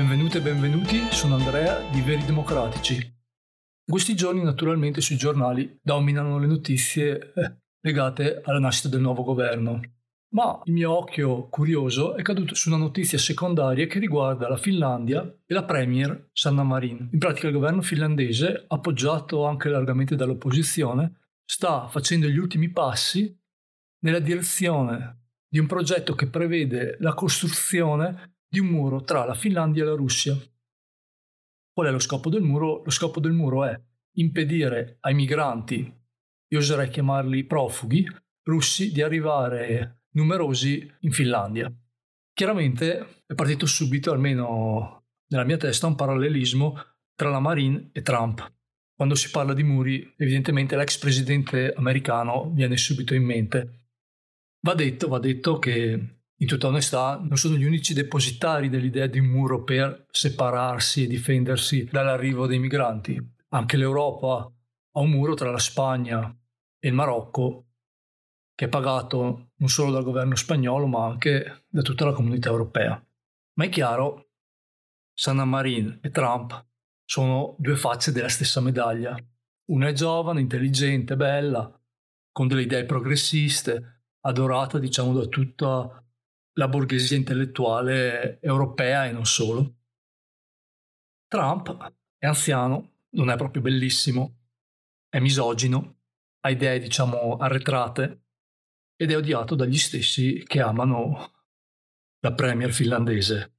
Benvenute e benvenuti, sono Andrea di Veri Democratici. In questi giorni naturalmente sui giornali dominano le notizie eh, legate alla nascita del nuovo governo, ma il mio occhio curioso è caduto su una notizia secondaria che riguarda la Finlandia e la premier Sanna Marin. In pratica il governo finlandese, appoggiato anche largamente dall'opposizione, sta facendo gli ultimi passi nella direzione di un progetto che prevede la costruzione di un muro tra la Finlandia e la Russia. Qual è lo scopo del muro? Lo scopo del muro è impedire ai migranti, io oserei chiamarli profughi, russi, di arrivare numerosi in Finlandia. Chiaramente è partito subito, almeno nella mia testa, un parallelismo tra la Marine e Trump. Quando si parla di muri, evidentemente l'ex presidente americano viene subito in mente. Va detto, va detto che in tutta onestà non sono gli unici depositari dell'idea di un muro per separarsi e difendersi dall'arrivo dei migranti. Anche l'Europa ha un muro tra la Spagna e il Marocco che è pagato non solo dal governo spagnolo ma anche da tutta la comunità europea. Ma è chiaro, Sanna Marin e Trump sono due facce della stessa medaglia. Una è giovane, intelligente, bella, con delle idee progressiste, adorata diciamo da tutta la borghesia intellettuale europea e non solo. Trump è anziano, non è proprio bellissimo, è misogino, ha idee diciamo arretrate ed è odiato dagli stessi che amano la premier finlandese.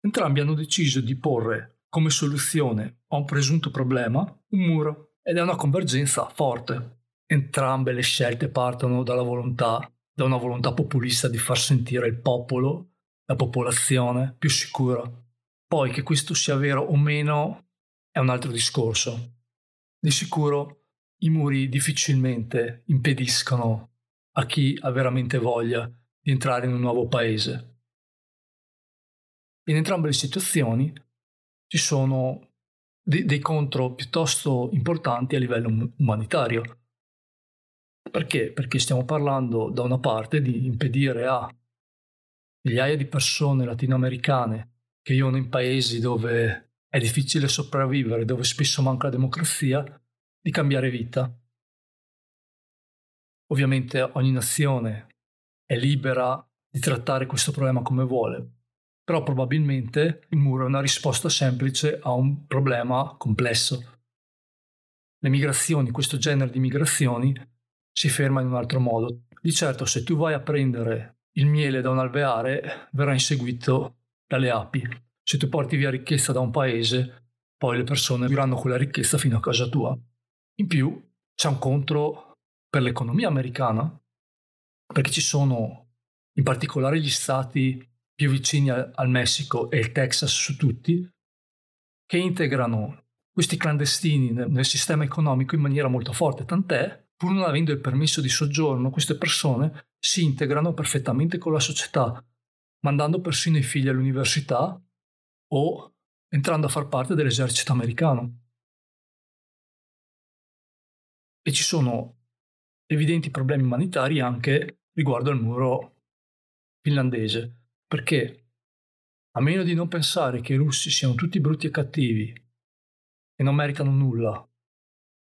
Entrambi hanno deciso di porre come soluzione a un presunto problema un muro ed è una convergenza forte entrambe le scelte partono dalla volontà, da una volontà populista di far sentire il popolo, la popolazione più sicura. Poi che questo sia vero o meno è un altro discorso. Di sicuro i muri difficilmente impediscono a chi ha veramente voglia di entrare in un nuovo paese. In entrambe le situazioni ci sono dei, dei contro piuttosto importanti a livello umanitario. Perché? Perché stiamo parlando da una parte di impedire a migliaia di persone latinoamericane che vivono in paesi dove è difficile sopravvivere, dove spesso manca la democrazia, di cambiare vita. Ovviamente ogni nazione è libera di trattare questo problema come vuole, però probabilmente il muro è una risposta semplice a un problema complesso. Le migrazioni, questo genere di migrazioni, si ferma in un altro modo. Di certo, se tu vai a prendere il miele da un alveare, verrà inseguito dalle api. Se tu porti via ricchezza da un paese, poi le persone diranno quella ricchezza fino a casa tua. In più, c'è un contro per l'economia americana, perché ci sono in particolare gli stati più vicini al Messico e il Texas su tutti, che integrano questi clandestini nel sistema economico in maniera molto forte, tant'è pur non avendo il permesso di soggiorno, queste persone si integrano perfettamente con la società, mandando persino i figli all'università o entrando a far parte dell'esercito americano. E ci sono evidenti problemi umanitari anche riguardo al muro finlandese, perché a meno di non pensare che i russi siano tutti brutti e cattivi e non meritano nulla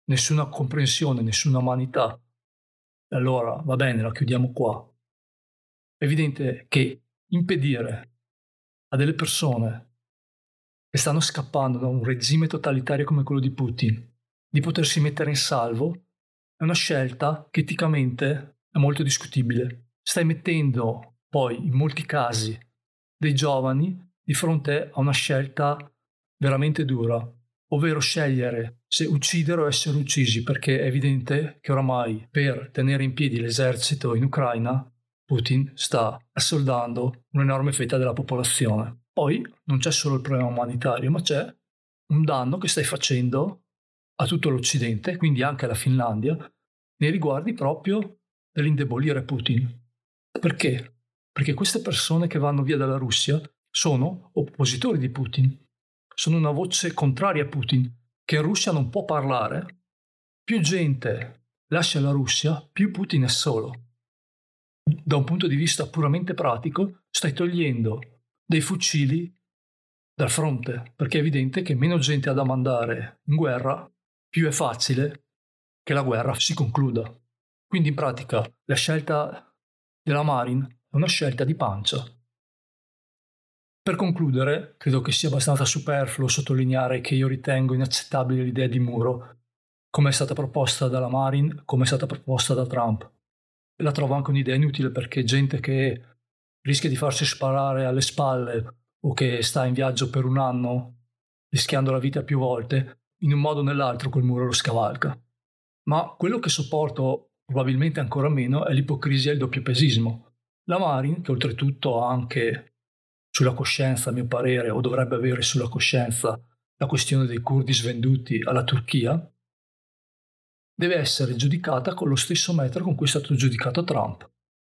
nessuna comprensione, nessuna umanità. E allora va bene, la chiudiamo qua. È evidente che impedire a delle persone che stanno scappando da un regime totalitario come quello di Putin di potersi mettere in salvo è una scelta che eticamente è molto discutibile. Stai mettendo poi in molti casi dei giovani di fronte a una scelta veramente dura ovvero scegliere se uccidere o essere uccisi, perché è evidente che oramai per tenere in piedi l'esercito in Ucraina Putin sta assoldando un'enorme fetta della popolazione. Poi non c'è solo il problema umanitario, ma c'è un danno che stai facendo a tutto l'Occidente, quindi anche alla Finlandia, nei riguardi proprio dell'indebolire Putin. Perché? Perché queste persone che vanno via dalla Russia sono oppositori di Putin, sono una voce contraria a Putin, che Russia non può parlare. Più gente lascia la Russia, più Putin è solo. Da un punto di vista puramente pratico, stai togliendo dei fucili dal fronte, perché è evidente che meno gente ha da mandare in guerra, più è facile che la guerra si concluda. Quindi in pratica la scelta della Marine è una scelta di pancia. Per concludere, credo che sia abbastanza superfluo sottolineare che io ritengo inaccettabile l'idea di muro, come è stata proposta dalla Marine, come è stata proposta da Trump. La trovo anche un'idea inutile perché gente che rischia di farsi sparare alle spalle o che sta in viaggio per un anno rischiando la vita più volte, in un modo o nell'altro quel muro lo scavalca. Ma quello che sopporto probabilmente ancora meno è l'ipocrisia e il doppiopesismo. La Marin, che oltretutto ha anche sulla coscienza, a mio parere, o dovrebbe avere sulla coscienza la questione dei curdi svenduti alla Turchia, deve essere giudicata con lo stesso metro con cui è stato giudicato Trump.